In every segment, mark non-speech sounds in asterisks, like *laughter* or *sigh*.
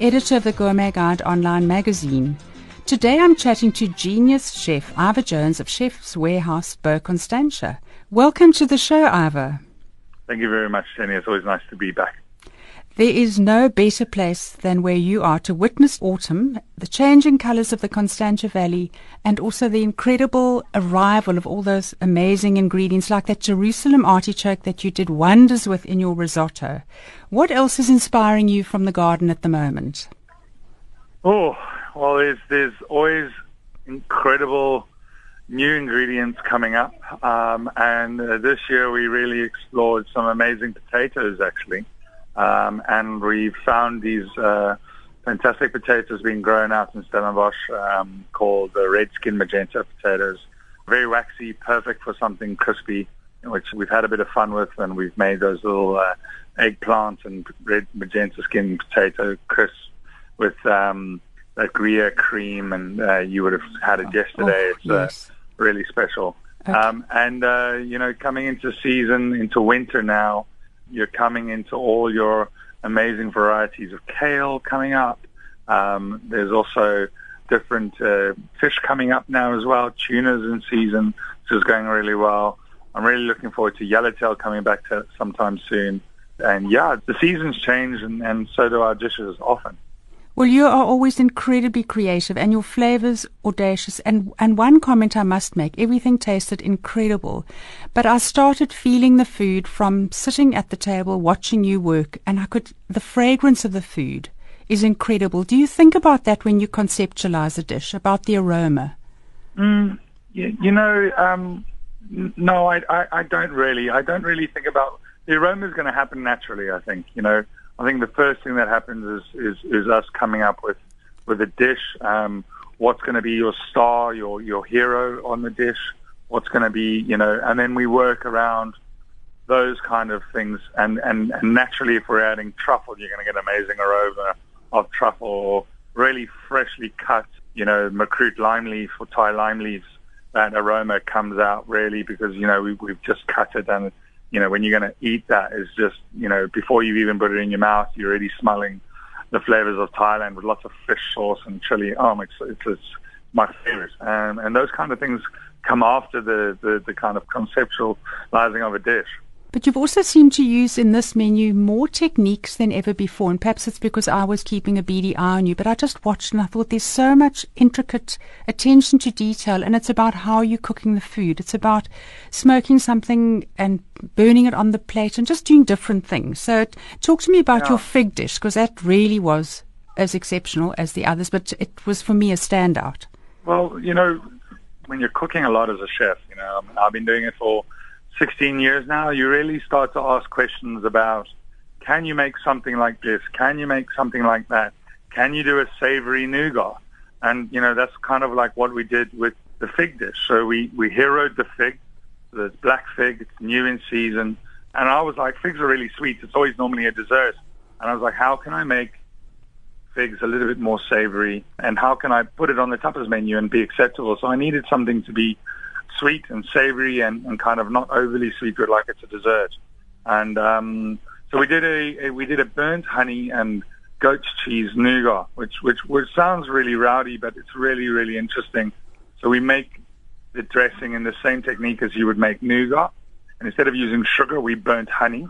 editor of the Gourmet Guide online magazine. Today I'm chatting to genius chef Ivor Jones of Chef's Warehouse, Beau Constantia. Welcome to the show, Ivor. Thank you very much, Jenny. It's always nice to be back. There is no better place than where you are to witness autumn, the changing colours of the Constantia Valley, and also the incredible arrival of all those amazing ingredients like that Jerusalem artichoke that you did wonders with in your risotto. What else is inspiring you from the garden at the moment? Oh, well, there's, there's always incredible new ingredients coming up. Um, and uh, this year we really explored some amazing potatoes, actually. Um, and we've found these uh, fantastic potatoes being grown out in Stellenbosch um, called the red skin magenta potatoes. Very waxy, perfect for something crispy, which we've had a bit of fun with, and we've made those little uh, eggplant and red magenta skin potato crisp with um, that Gruyere cream, and uh, you would have had it yesterday. Oh, it's yes. uh, really special. Okay. Um, and uh, you know, coming into season, into winter now, you're coming into all your amazing varieties of kale coming up. Um, there's also different uh, fish coming up now as well. Tuna's in season, which is going really well. I'm really looking forward to yellowtail coming back to sometime soon. And yeah, the seasons change, and, and so do our dishes often. Well, you are always incredibly creative and your flavors audacious. And, and one comment I must make, everything tasted incredible. But I started feeling the food from sitting at the table, watching you work, and I could, the fragrance of the food is incredible. Do you think about that when you conceptualize a dish, about the aroma? Mm, you, you know, um, no, I, I, I don't really. I don't really think about the aroma is going to happen naturally. I think you know. I think the first thing that happens is is, is us coming up with with a dish. Um, what's going to be your star, your your hero on the dish? What's going to be you know? And then we work around those kind of things. And and, and naturally, if we're adding truffle, you're going to get amazing aroma of truffle or really freshly cut, you know, makrut lime leaf or Thai lime leaves. That aroma comes out really because you know we, we've just cut it and you know, when you're going to eat that is just, you know, before you even put it in your mouth, you're already smelling the flavors of Thailand with lots of fish sauce and chili. Oh, it's, it's, it's my favorite. Um, and those kind of things come after the, the, the kind of conceptualizing of a dish. But you've also seemed to use in this menu more techniques than ever before. And perhaps it's because I was keeping a beady eye on you. But I just watched and I thought there's so much intricate attention to detail. And it's about how you're cooking the food. It's about smoking something and burning it on the plate and just doing different things. So talk to me about Yeah. your fig dish because that really was as exceptional as the others. But it was for me a standout. Well, you know, when you're cooking a lot as a chef, you know, I've been doing it for 16 years now, you really start to ask questions about, can you make something like this? Can you make something like that? Can you do a savory nougat? And, you know, that's kind of like what we did with the fig dish. So we, we heroed the fig, the black fig, it's new in season. And I was like, figs are really sweet. It's always normally a dessert. And I was like, how can I make figs a little bit more savory? And how can I put it on the tapas menu and be acceptable? So I needed something to be sweet and savory and, and kind of not overly sweet, but like it's a dessert. And um, so we did a, a we did a burnt honey and goat's cheese nougat, which which which sounds really rowdy, but it's really really interesting. So we make the dressing in the same technique as you would make nougat, and instead of using sugar, we burnt honey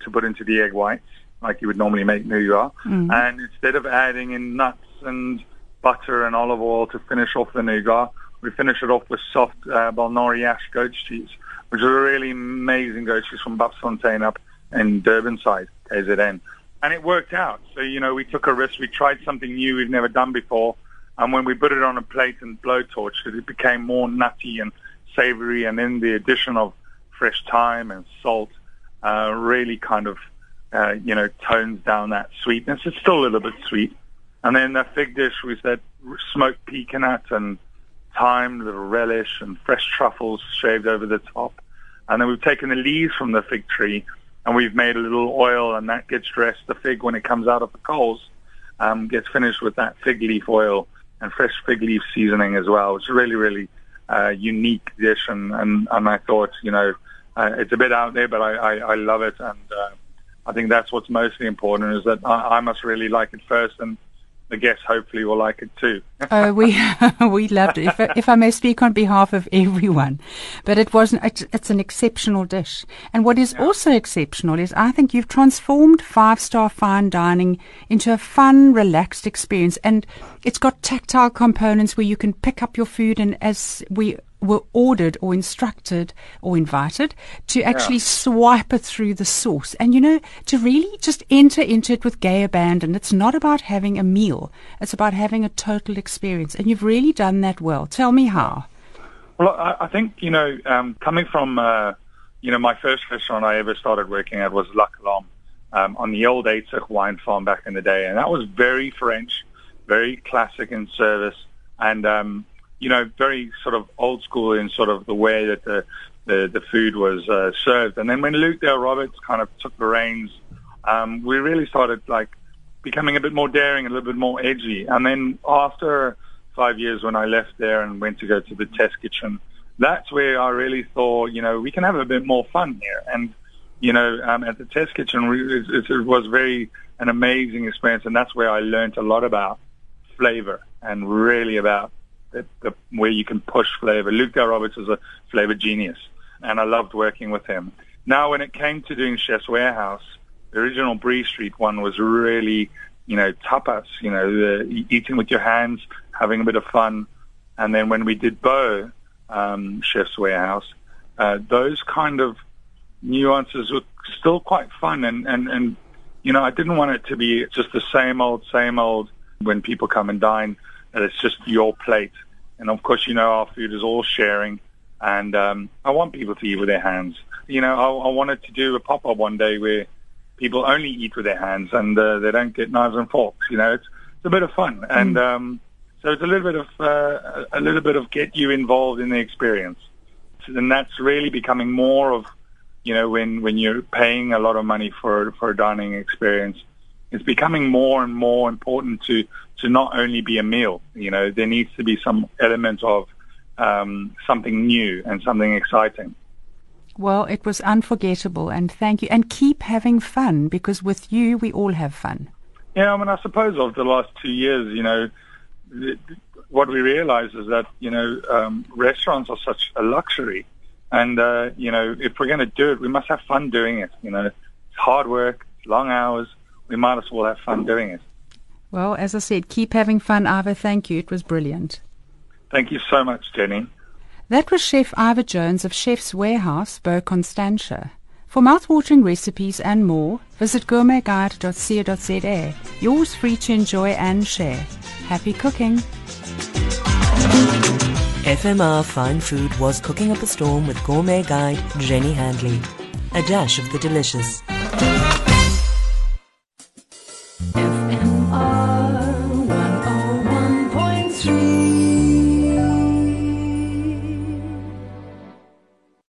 to put into the egg whites, like you would normally make nougat. And instead of adding in nuts and butter and olive oil to finish off the nougat, we finish it off with soft uh, Belnori Ash goat's cheese, which is a really amazing goat cheese from Bapsfontein up in Durban side, KZN. And it worked out. So, you know, we took a risk. We tried something new we've never done before. And when we put it on a plate and blowtorched it, it became more nutty and savory. And then the addition of fresh thyme and salt uh, really kind of, uh, you know, tones down that sweetness. It's still a little bit sweet. And then the fig dish was that smoked pecan and thyme, little relish, and fresh truffles shaved over the top. And then we've taken the leaves from the fig tree and we've made a little oil, and that gets dressed. The fig, when it comes out of the coals, um, gets finished with that fig leaf oil and fresh fig leaf seasoning as well. It's a really, really uh, unique dish, and, and, and I thought, you know, uh, it's a bit out there, but I, I, I love it, and uh, I think that's what's mostly important is that I, I must really like it first, and the guests hopefully will like it too. *laughs* oh, we *laughs* we loved it. If, if, I may speak on behalf of everyone, but it wasn't. It's, it's an exceptional dish, and what is yeah. also exceptional is I think you've transformed five star fine dining into a fun, relaxed experience, and it's got tactile components where you can pick up your food, and as we were ordered or instructed or invited to actually yeah. swipe it through the sauce and you know to really just enter into it with gay abandon it's not about having a meal. It's about having a total experience. And you've really done that well. Tell me how. Well i, I think you know um, coming from uh, you know my first restaurant i ever started working at was La Colombe um, on the old Uitsig wine farm back in the day. And that was very french very classic in service. And um, you know, very sort of old school in sort of the way that the the, the food was uh, served. And then when Luke Dale Roberts kind of took the reins, um, we really started like becoming a bit more daring, a little bit more edgy. And then after five years, when I left there and went to go to the test kitchen, that's where I really thought, you know, we can have a bit more fun here. And you know, um, at the test kitchen, it, it was very an amazing experience, and that's where I learned a lot about flavor and really about the, the, where you can push flavor. Luke Dale Roberts is a flavor genius, and I loved working with him. Now, when it came to doing Chef's Warehouse, the original Bree Street one was really, you know, tapas, you know, the, eating with your hands, having a bit of fun. And then when we did Beau, um, Chef's Warehouse, uh, those kind of nuances were still quite fun. And, and, and, you know, I didn't want it to be just the same old, same old when people come and dine, that it's just your plate. And of course, you know, our food is all sharing. And um, I want people to eat with their hands. You know, I, I wanted to do a pop-up one day where people only eat with their hands and uh, they don't get knives and forks. You know, it's, it's a bit of fun. Mm. And um, so it's a little bit of uh, a little bit of get you involved in the experience. And that's really becoming more of, you know, when, when you're paying a lot of money for, for a dining experience, it's becoming more and more important to to not only be a meal. You know, there needs to be some element of um, something new and something exciting. Well, it was unforgettable, and thank you. And keep having fun because with you, we all have fun. Yeah, I mean, I suppose over the last two years, you know, what we realize is that you know um, restaurants are such a luxury, and uh, you know, if we're going to do it, we must have fun doing it. You know, it's hard work, long hours. We might as well have fun doing it. Well, as I said, keep having fun, Ivor. Thank you. It was brilliant. Thank you so much, Jenny. That was Chef Ivor Jones of Chef's Warehouse, Beau Constantia. For mouthwatering recipes and more, visit gourmetguide.co.za. Yours free to enjoy and share. Happy cooking! FMR Fine Food was cooking up a storm with gourmet guide Jenny Handley. A dash of the delicious.